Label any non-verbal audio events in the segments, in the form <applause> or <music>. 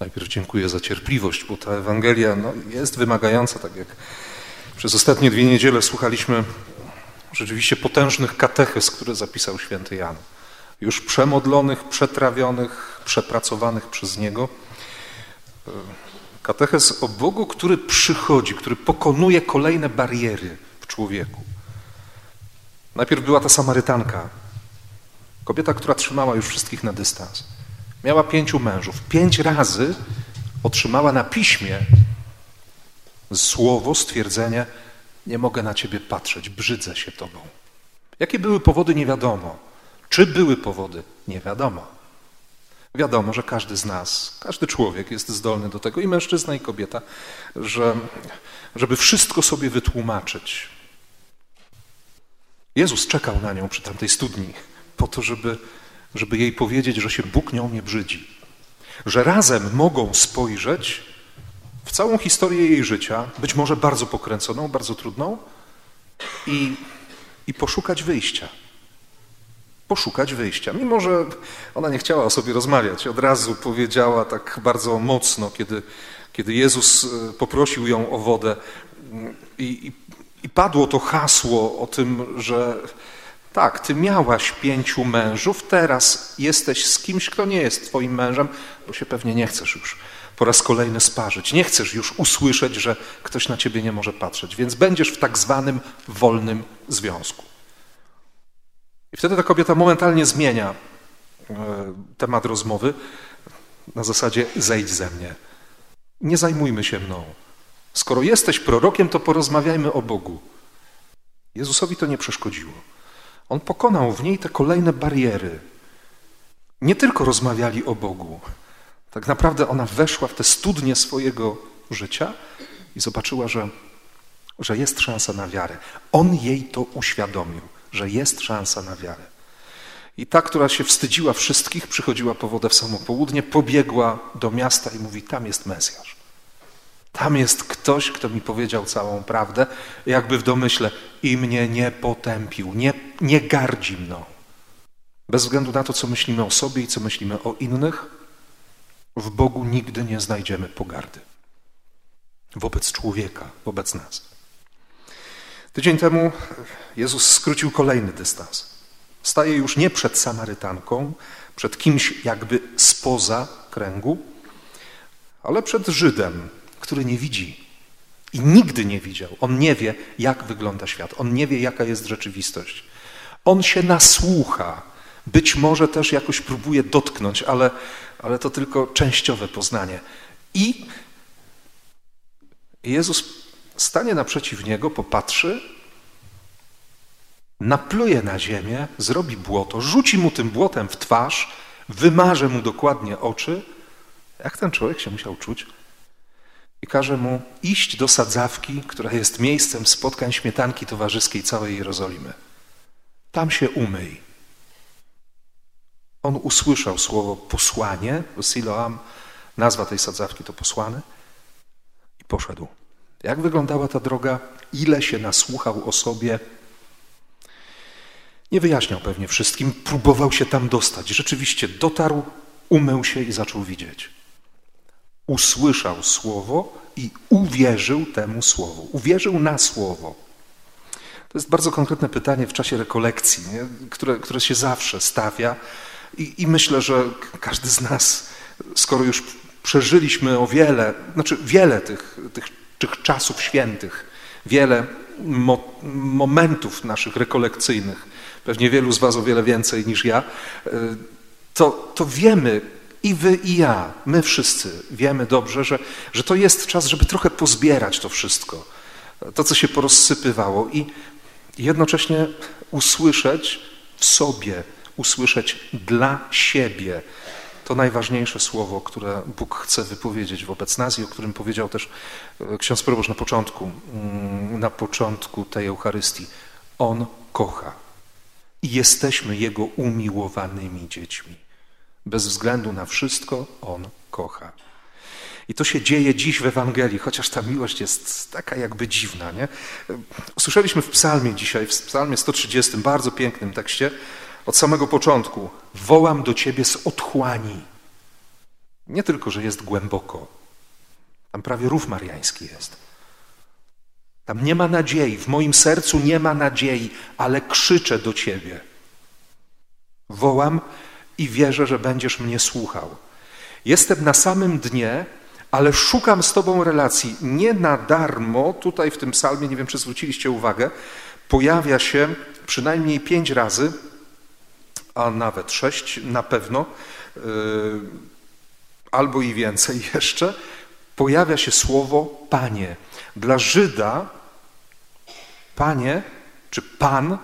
Najpierw dziękuję za cierpliwość, bo ta Ewangelia no, jest wymagająca, tak jak przez ostatnie dwie niedziele słuchaliśmy rzeczywiście potężnych katechez, które zapisał święty Jan. Już przemodlonych, przetrawionych, przepracowanych przez niego. Katechez o Bogu, który przychodzi, który pokonuje kolejne bariery w człowieku. Najpierw była ta Samarytanka, kobieta, która trzymała już wszystkich na dystans. Miała pięciu mężów. Pięć razy otrzymała na piśmie słowo, stwierdzenie: Nie mogę na ciebie patrzeć, brzydzę się tobą. Jakie były powody, nie wiadomo. Czy były powody, nie wiadomo. Wiadomo, że każdy z nas, każdy człowiek jest zdolny do tego, i mężczyzna, i kobieta, że, żeby wszystko sobie wytłumaczyć. Jezus czekał na nią przy tamtej studni, po to, żeby żeby jej powiedzieć, że się Bóg nią nie brzydzi. Że razem mogą spojrzeć w całą historię jej życia, być może bardzo pokręconą, bardzo trudną, i, i poszukać wyjścia. Poszukać wyjścia. Mimo, że ona nie chciała o sobie rozmawiać, od razu powiedziała tak bardzo mocno, kiedy, kiedy Jezus e, poprosił ją o wodę i, i, i padło to hasło o tym, że tak, ty miałaś pięciu mężów, teraz jesteś z kimś, kto nie jest twoim mężem, bo się pewnie nie chcesz już po raz kolejny sparzyć. Nie chcesz już usłyszeć, że ktoś na ciebie nie może patrzeć, więc będziesz w tak zwanym wolnym związku. I wtedy ta kobieta momentalnie zmienia e, temat rozmowy na zasadzie zejdź ze mnie. Nie zajmujmy się mną. Skoro jesteś prorokiem, to porozmawiajmy o Bogu. Jezusowi to nie przeszkodziło. On pokonał w niej te kolejne bariery. Nie tylko rozmawiali o Bogu. Tak naprawdę ona weszła w te studnie swojego życia i zobaczyła, że, że jest szansa na wiarę. On jej to uświadomił, że jest szansa na wiarę. I ta, która się wstydziła wszystkich, przychodziła po wodę w samo południe, pobiegła do miasta i mówi: Tam jest Mesjasz. Tam jest ktoś, kto mi powiedział całą prawdę, jakby w domyśle i mnie nie potępił, nie, nie gardzi mną. Bez względu na to, co myślimy o sobie i co myślimy o innych, w Bogu nigdy nie znajdziemy pogardy. Wobec człowieka, wobec nas. Tydzień temu Jezus skrócił kolejny dystans. Staje już nie przed Samarytanką, przed kimś jakby spoza kręgu, ale przed Żydem, który nie widzi i nigdy nie widział. On nie wie, jak wygląda świat. On nie wie, jaka jest rzeczywistość. On się nasłucha. Być może też jakoś próbuje dotknąć, ale, ale to tylko częściowe poznanie. I Jezus stanie naprzeciw niego, popatrzy, napluje na ziemię, zrobi błoto, rzuci mu tym błotem w twarz, wymarze mu dokładnie oczy. Jak ten człowiek się musiał czuć? i każe mu iść do sadzawki, która jest miejscem spotkań śmietanki towarzyskiej całej Jerozolimy. Tam się umyj. On usłyszał słowo posłanie, Siloam, nazwa tej sadzawki to posłany, i poszedł. Jak wyglądała ta droga? Ile się nasłuchał o sobie? Nie wyjaśniał pewnie wszystkim, próbował się tam dostać. Rzeczywiście dotarł, umył się i zaczął widzieć usłyszał słowo i uwierzył temu słowu. Uwierzył na słowo. To jest bardzo konkretne pytanie w czasie rekolekcji, nie? Które, które się zawsze stawia. I, I, myślę, że każdy z nas, skoro już przeżyliśmy o wiele, znaczy wiele tych, tych, tych czasów świętych, wiele mo, momentów naszych rekolekcyjnych, pewnie wielu z Was o wiele więcej niż ja, y, to, to wiemy, i wy, i ja, my wszyscy wiemy dobrze, że, że to jest czas, żeby trochę pozbierać to wszystko, to, co się porozsypywało i jednocześnie usłyszeć w sobie, usłyszeć dla siebie to najważniejsze słowo, które Bóg chce wypowiedzieć wobec nas i o którym powiedział też e, ksiądz proboszcz na początku, mm, na początku tej Eucharystii. On kocha i jesteśmy Jego umiłowanymi dziećmi. Bez względu na wszystko On kocha. I to się dzieje dziś w Ewangelii, chociaż ta miłość jest taka jakby dziwna. Nie? Usłyszeliśmy w psalmie dzisiaj, w psalmie 130, bardzo pięknym tekście, od samego początku. Wołam do Ciebie z otchłani. Nie tylko, że jest głęboko, tam prawie rów mariański jest. Tam nie ma nadziei, w moim sercu nie ma nadziei, ale krzyczę do Ciebie. Wołam i wierzę, że będziesz mnie słuchał. Jestem na samym dnie, ale szukam z Tobą relacji. Nie na darmo, tutaj w tym psalmie, nie wiem czy zwróciliście uwagę, pojawia się przynajmniej pięć razy, a nawet sześć na pewno, yy, albo i więcej <laughs> jeszcze, pojawia się słowo Panie. Dla Żyda Panie czy Pan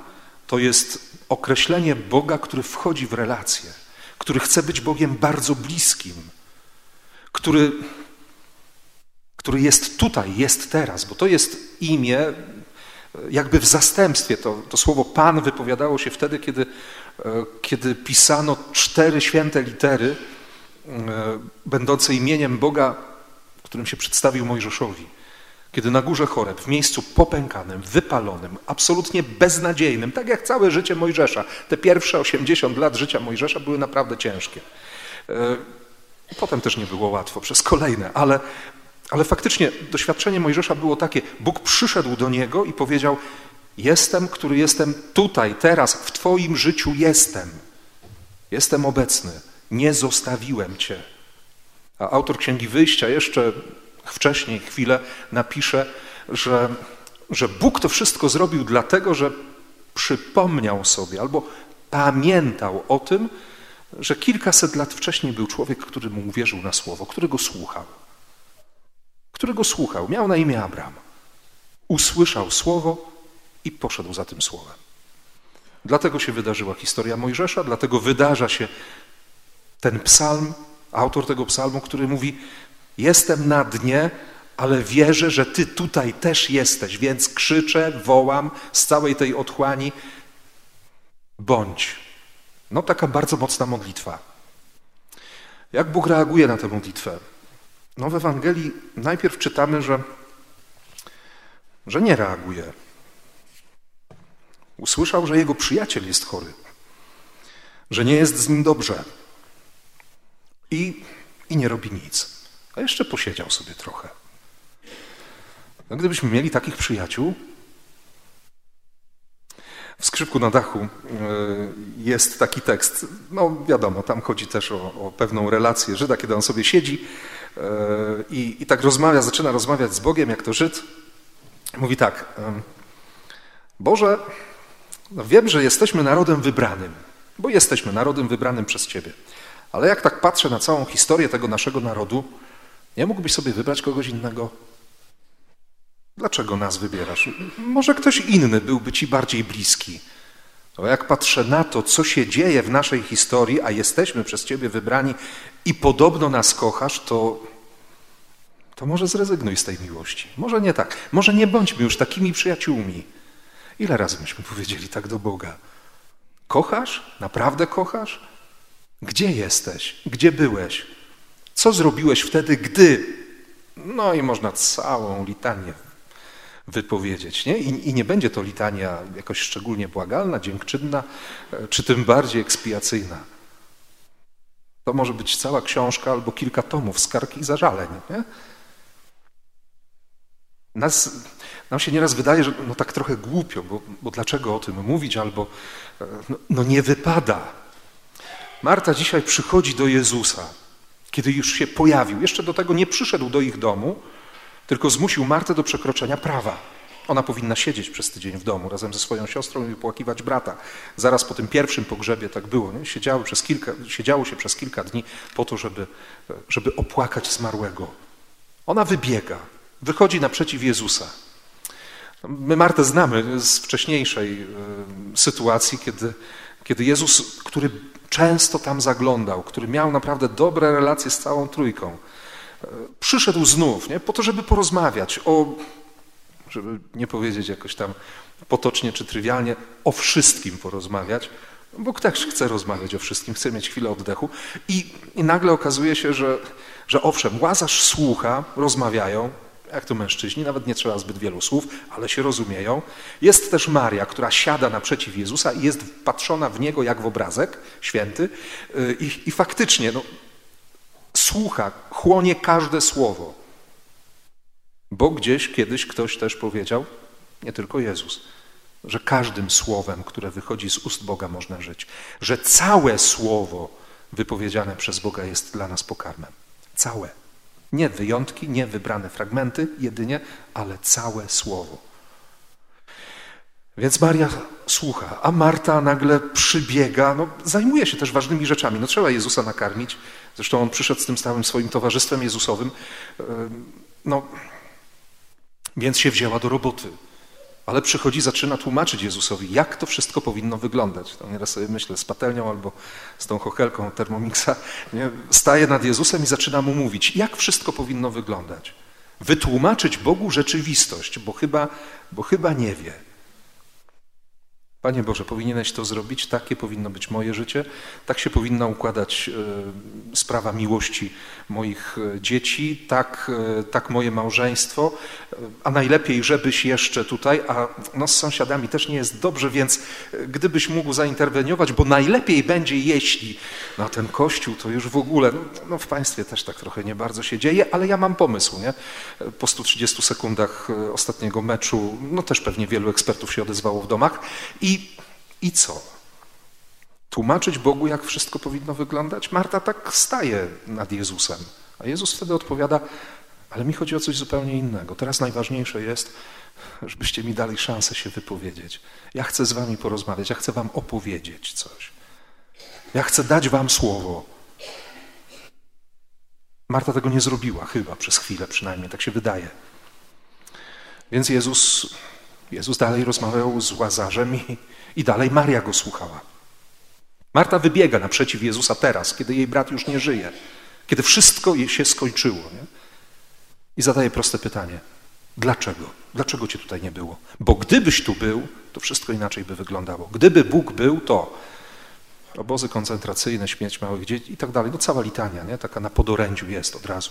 to jest określenie Boga, który wchodzi w relację, który chce być Bogiem bardzo bliskim, który, który jest tutaj, jest teraz, bo to jest imię jakby w zastępstwie. To, to słowo Pan wypowiadało się wtedy, kiedy, e, kiedy pisano cztery święte litery, e, będące imieniem Boga, którym się przedstawił Mojżeszowi. Kiedy na górze choreb, w miejscu popękanym, wypalonym, absolutnie beznadziejnym, tak jak całe życie Mojżesza, te pierwsze 80 lat życia Mojżesza były naprawdę ciężkie. E, potem też nie było łatwo przez kolejne, ale, ale faktycznie doświadczenie Mojżesza było takie: Bóg przyszedł do niego i powiedział: Jestem, który jestem tutaj, teraz, w Twoim życiu jestem. Jestem obecny, nie zostawiłem Cię. A autor Księgi Wyjścia jeszcze wcześniej chwilę napisze, że, że Bóg to wszystko zrobił dlatego, że przypomniał sobie albo pamiętał o tym, że kilkaset lat wcześniej był człowiek, który mu uwierzył na słowo, którego słuchał. Którego słuchał. Miał na imię Abraham. Usłyszał słowo i poszedł za tym słowem. Dlatego się wydarzyła historia Mojżesza, dlatego wydarza się ten psalm, autor tego psalmu, który mówi: Jestem na dnie, ale wierzę, że Ty tutaj też jesteś, więc krzyczę, wołam z całej tej otchłani: bądź. No, taka bardzo mocna modlitwa. Jak Bóg reaguje na tę modlitwę? No, w Ewangelii najpierw czytamy, że, że nie reaguje. Usłyszał, że jego przyjaciel jest chory, że nie jest z nim dobrze i, i nie robi nic. A jeszcze posiedział sobie trochę. No, gdybyśmy mieli takich przyjaciół, w skrzypku na dachu e, jest taki tekst. No wiadomo, tam chodzi też o, o pewną relację Żyda, kiedy on sobie siedzi i, i tak rozmawia, zaczyna rozmawiać z Bogiem, jak to Żyd. Mówi tak, Boże, no wiem, że jesteśmy narodem wybranym, bo jesteśmy narodem wybranym przez Ciebie. Ale jak tak patrzę na całą historię tego naszego narodu, nie mógłbyś sobie wybrać kogoś innego? Dlaczego nas wybierasz? Może ktoś inny byłby ci bardziej bliski. To jak patrzę na to, co się dzieje w naszej historii, a jesteśmy przez Ciebie wybrani i podobno nas kochasz, to, to może zrezygnuj z tej miłości. Może nie tak. Może nie bądźmy już takimi przyjaciółmi. Ile razy myśmy powiedzieli tak do Boga? Kochasz? Naprawdę kochasz? Gdzie jesteś? Gdzie byłeś? Co zrobiłeś wtedy, gdy? No i można całą litanię wypowiedzieć. Nie? I, I, nie będzie to litania jakoś szczególnie błagalna, dziękczynna, e, czy tym bardziej ekspiacyjna. To może być cała książka albo kilka tomów skarg i zażaleń. Nie? Nas, nam się nieraz wydaje, że no tak trochę głupio, bo, bo dlaczego o tym mówić, albo no, no nie wypada. Marta dzisiaj przychodzi do Jezusa kiedy już się pojawił. Jeszcze do tego nie przyszedł do ich domu, tylko zmusił Martę do przekroczenia prawa. Ona powinna siedzieć przez tydzień w domu razem ze swoją siostrą i płakiwać brata. Zaraz po tym pierwszym pogrzebie tak było. Nie? Siedziało, przez kilka, siedziało się przez kilka dni po to, żeby, żeby opłakać zmarłego. Ona wybiega, wychodzi naprzeciw Jezusa. My Martę znamy z wcześniejszej y, sytuacji, kiedy, kiedy Jezus, który często tam zaglądał, który miał naprawdę dobre relacje z całą trójką, e, przyszedł znów, nie? po to, żeby porozmawiać o, żeby nie powiedzieć jakoś tam potocznie czy trywialnie, o wszystkim porozmawiać. Bóg też chce rozmawiać o wszystkim, chce mieć chwilę oddechu. I, i nagle okazuje się, że, że owszem, Łazarz słucha, rozmawiają, jak to mężczyźni, nawet nie trzeba zbyt wielu słów, ale się rozumieją. Jest też Maria, która siada naprzeciw Jezusa i jest patrzona w Niego jak w obrazek święty. I, i faktycznie no, słucha, chłonie każde słowo. Bo gdzieś kiedyś ktoś też powiedział, nie tylko Jezus, że każdym słowem, które wychodzi z ust Boga, można żyć, że całe słowo wypowiedziane przez Boga jest dla nas pokarmem. Całe. Nie wyjątki, nie wybrane fragmenty jedynie, ale całe słowo. Więc Maria słucha, a Marta nagle przybiega, no, zajmuje się też ważnymi rzeczami. No, trzeba Jezusa nakarmić. Zresztą on przyszedł z tym stałym swoim towarzystwem Jezusowym. No, więc się wzięła do roboty. Ale przychodzi, zaczyna tłumaczyć Jezusowi, jak to wszystko powinno wyglądać. To nieraz sobie myślę, z patelnią albo z tą chochelką Thermomixa, nie? staje nad Jezusem i zaczyna mu mówić, jak wszystko powinno wyglądać. Wytłumaczyć Bogu rzeczywistość, bo chyba, bo chyba nie wie. Panie Boże, powinieneś to zrobić, takie powinno być moje życie, tak się powinna układać e, sprawa miłości moich e, dzieci, tak, e, tak moje małżeństwo, a najlepiej, żebyś jeszcze tutaj, a no z sąsiadami też nie jest dobrze, więc gdybyś mógł zainterweniować, bo najlepiej będzie, jeśli no, ten kościół to już w ogóle, no, no w państwie też tak trochę nie bardzo się dzieje, ale ja mam pomysł, nie? Po 130 sekundach ostatniego meczu, no też pewnie wielu ekspertów się odezwało w domach i i, co? Tłumaczyć Bogu, jak wszystko powinno wyglądać? Marta tak staje nad Jezusem. A Jezus wtedy odpowiada, ale mi chodzi o coś zupełnie innego. Teraz najważniejsze jest, żebyście mi dali szansę się wypowiedzieć. Ja chcę z wami porozmawiać, ja chcę wam opowiedzieć coś. Ja chcę dać wam słowo. Marta tego nie zrobiła, chyba przez chwilę przynajmniej, tak się wydaje. Więc Jezus Jezus dalej rozmawiał z Łazarzem i, i dalej Maria go słuchała. Marta wybiega naprzeciw Jezusa teraz, kiedy jej brat już nie żyje, kiedy wszystko się skończyło. Nie? I zadaje proste pytanie: dlaczego? Dlaczego cię tutaj nie było? Bo gdybyś tu był, to wszystko inaczej by wyglądało. Gdyby Bóg był, to obozy koncentracyjne, śmierć małych dzieci i tak dalej. No cała litania, nie? taka na podorędziu jest od razu.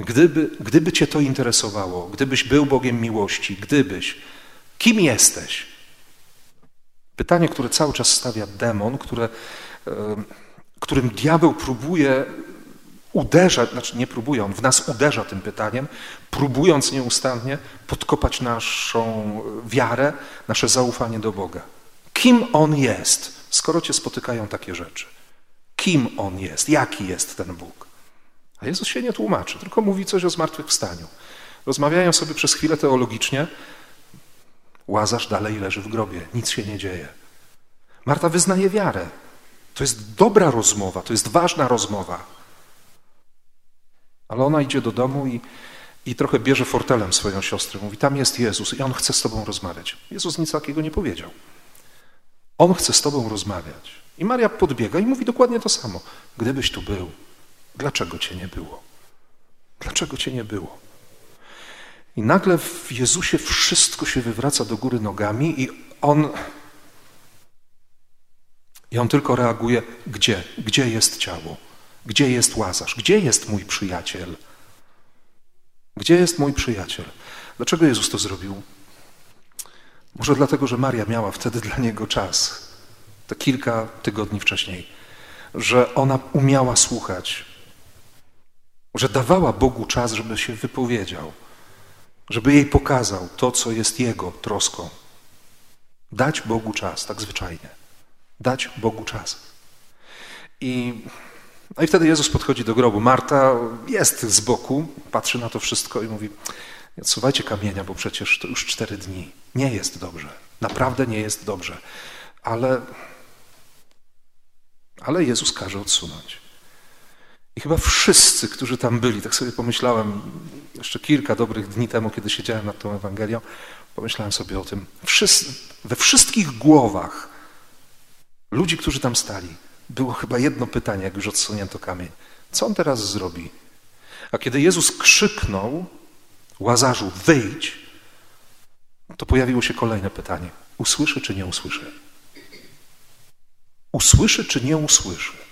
Gdyby, gdyby Cię to interesowało, gdybyś był Bogiem miłości, gdybyś, kim jesteś? Pytanie, które cały czas stawia demon, które, którym diabeł próbuje uderzać, znaczy nie próbuje, on w nas uderza tym pytaniem, próbując nieustannie podkopać naszą wiarę, nasze zaufanie do Boga. Kim On jest, skoro Cię spotykają takie rzeczy? Kim On jest? Jaki jest ten Bóg? A Jezus się nie tłumaczy, tylko mówi coś o zmartwychwstaniu. Rozmawiają sobie przez chwilę teologicznie. Łazarz dalej leży w grobie, nic się nie dzieje. Marta wyznaje wiarę. To jest dobra rozmowa, to jest ważna rozmowa. Ale ona idzie do domu i, i trochę bierze fortelem swoją siostrę. Mówi, tam jest Jezus i On chce z tobą rozmawiać. Jezus nic takiego nie powiedział. On chce z tobą rozmawiać. I Maria podbiega i mówi dokładnie to samo. Gdybyś tu był, Dlaczego cię nie było? Dlaczego cię nie było? I nagle w Jezusie wszystko się wywraca do góry nogami i on i on tylko reaguje, gdzie? Gdzie jest ciało? Gdzie jest Łazarz? Gdzie jest mój przyjaciel? Gdzie jest mój przyjaciel? Dlaczego Jezus to zrobił? Może dlatego, że Maria miała wtedy dla niego czas, te kilka tygodni wcześniej, że ona umiała słuchać, że dawała Bogu czas, żeby się wypowiedział, żeby jej pokazał to, co jest Jego troską. Dać Bogu czas, tak zwyczajnie. Dać Bogu czas. I, no i wtedy Jezus podchodzi do grobu. Marta jest z boku, patrzy na to wszystko i mówi: Nie odsuwajcie kamienia, bo przecież to już cztery dni. Nie jest dobrze. Naprawdę nie jest dobrze. Ale, ale Jezus każe odsunąć. Chyba wszyscy, którzy tam byli, tak sobie pomyślałem jeszcze kilka dobrych dni temu, kiedy siedziałem nad tą Ewangelią, pomyślałem sobie o tym. We wszystkich głowach ludzi, którzy tam stali, było chyba jedno pytanie, jak już odsunięto kamień. Co on teraz zrobi? A kiedy Jezus krzyknął, Łazarzu, wyjdź, to pojawiło się kolejne pytanie. Usłyszy czy nie usłyszy? Usłyszy czy nie usłyszy?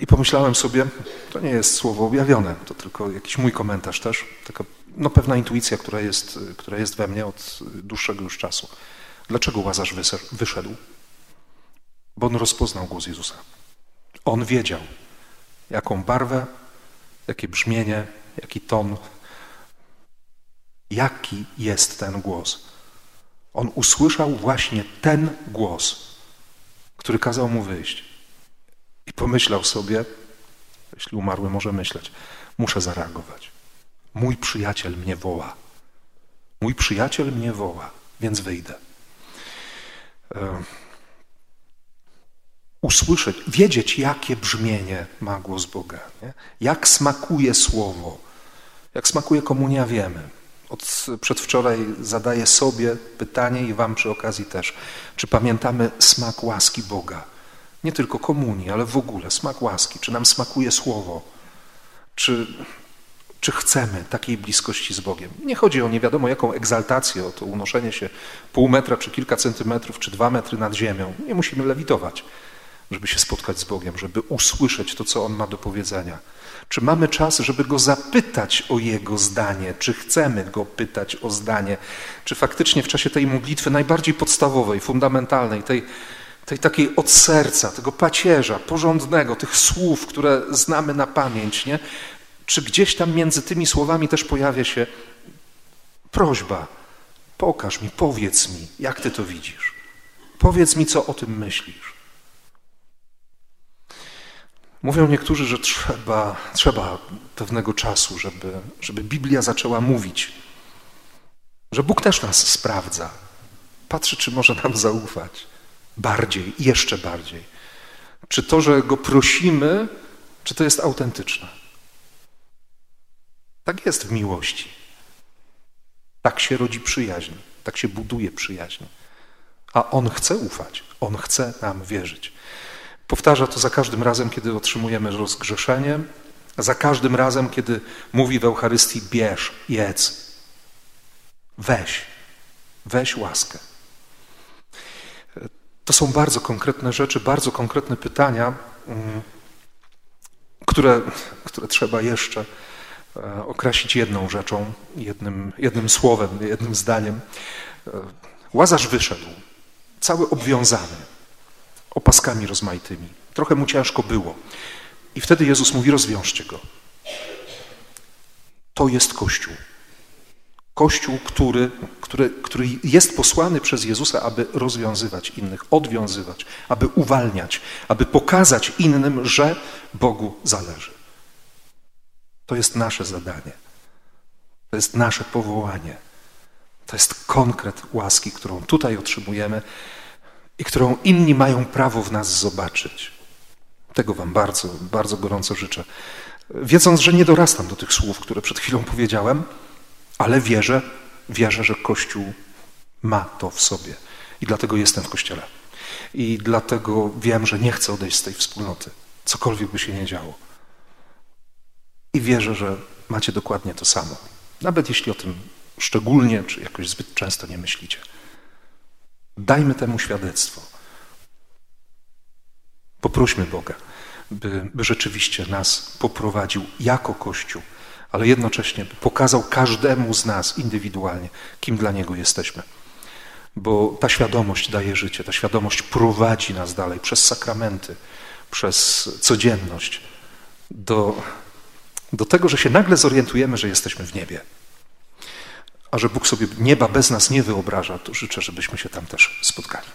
I pomyślałem sobie, to nie jest słowo objawione, to tylko jakiś mój komentarz też, taka no, pewna intuicja, która jest, która jest we mnie od dłuższego już czasu. Dlaczego Łazarz wyszedł? Bo on rozpoznał głos Jezusa. On wiedział, jaką barwę, jakie brzmienie, jaki ton, jaki jest ten głos. On usłyszał właśnie ten głos, który kazał mu wyjść. I pomyślał sobie, jeśli umarły może myśleć, muszę zareagować. Mój przyjaciel mnie woła. Mój przyjaciel mnie woła, więc wyjdę. E, usłyszeć, wiedzieć, jakie brzmienie ma głos Boga, nie? jak smakuje słowo, jak smakuje komunia, wiemy. Od przedwczoraj zadaję sobie pytanie i Wam przy okazji też, czy pamiętamy smak łaski Boga? Nie tylko komunii, ale w ogóle smak łaski. Czy nam smakuje słowo? Czy, czy chcemy takiej bliskości z Bogiem? Nie chodzi o nie wiadomo jaką egzaltację, o to unoszenie się pół metra, czy kilka centymetrów, czy dwa metry nad ziemią. Nie musimy lewitować żeby się spotkać z Bogiem, żeby usłyszeć to, co On ma do powiedzenia. Czy mamy czas, żeby Go zapytać o Jego zdanie? Czy chcemy Go pytać o zdanie? Czy faktycznie w czasie tej modlitwy najbardziej podstawowej, fundamentalnej, tej, tej takiej od serca, tego pacierza, porządnego, tych słów, które znamy na pamięć, nie? Czy gdzieś tam między tymi słowami też pojawia się prośba? Pokaż mi, powiedz mi, jak Ty to widzisz. Powiedz mi, co o tym myślisz. Mówią niektórzy, że trzeba, trzeba pewnego czasu, żeby, żeby Biblia zaczęła mówić. Że Bóg też nas sprawdza. Patrzy, czy może nam zaufać. Bardziej, jeszcze bardziej. Czy to, że Go prosimy, czy to jest autentyczne. Tak jest w miłości. Tak się rodzi przyjaźń. Tak się buduje przyjaźń. A On chce ufać. On chce nam wierzyć. Powtarza to za każdym razem, kiedy otrzymujemy rozgrzeszenie, za każdym razem, kiedy mówi w Eucharystii: bierz, jedz, weź, weź łaskę. To są bardzo konkretne rzeczy, bardzo konkretne pytania, mm, które, które trzeba jeszcze e, określić jedną rzeczą, jednym, jednym słowem, jednym zdaniem. E, Łazarz wyszedł, cały obwiązany opaskami rozmaitymi. Trochę mu ciężko było. I wtedy Jezus mówi: rozwiążcie go. To jest Kościół. Kościół, który, który, który jest posłany przez Jezusa, aby rozwiązywać innych, odwiązywać, aby uwalniać, aby pokazać innym, że Bogu zależy. To jest nasze zadanie. To jest nasze powołanie. To jest konkret łaski, którą tutaj otrzymujemy i którą inni mają prawo w nas zobaczyć. Tego Wam bardzo, bardzo gorąco życzę. Wiedząc, że nie dorastam do tych słów, które przed chwilą powiedziałem, ale wierzę, wierzę, że Kościół ma to w sobie. I dlatego jestem w Kościele. I dlatego wiem, że nie chcę odejść z tej wspólnoty, cokolwiek by się nie działo. I wierzę, że macie dokładnie to samo. Nawet jeśli o tym szczególnie, czy jakoś zbyt często nie myślicie. Dajmy temu świadectwo. Poprośmy Boga, by, by rzeczywiście nas poprowadził jako Kościół, ale jednocześnie pokazał każdemu z nas indywidualnie, kim dla Niego jesteśmy. Bo ta świadomość daje życie, ta świadomość prowadzi nas dalej przez sakramenty, przez codzienność do, do tego, że się nagle zorientujemy, że jesteśmy w niebie. A że Bóg sobie nieba bez nas nie wyobraża, to życzę, żebyśmy się tam też spotkali.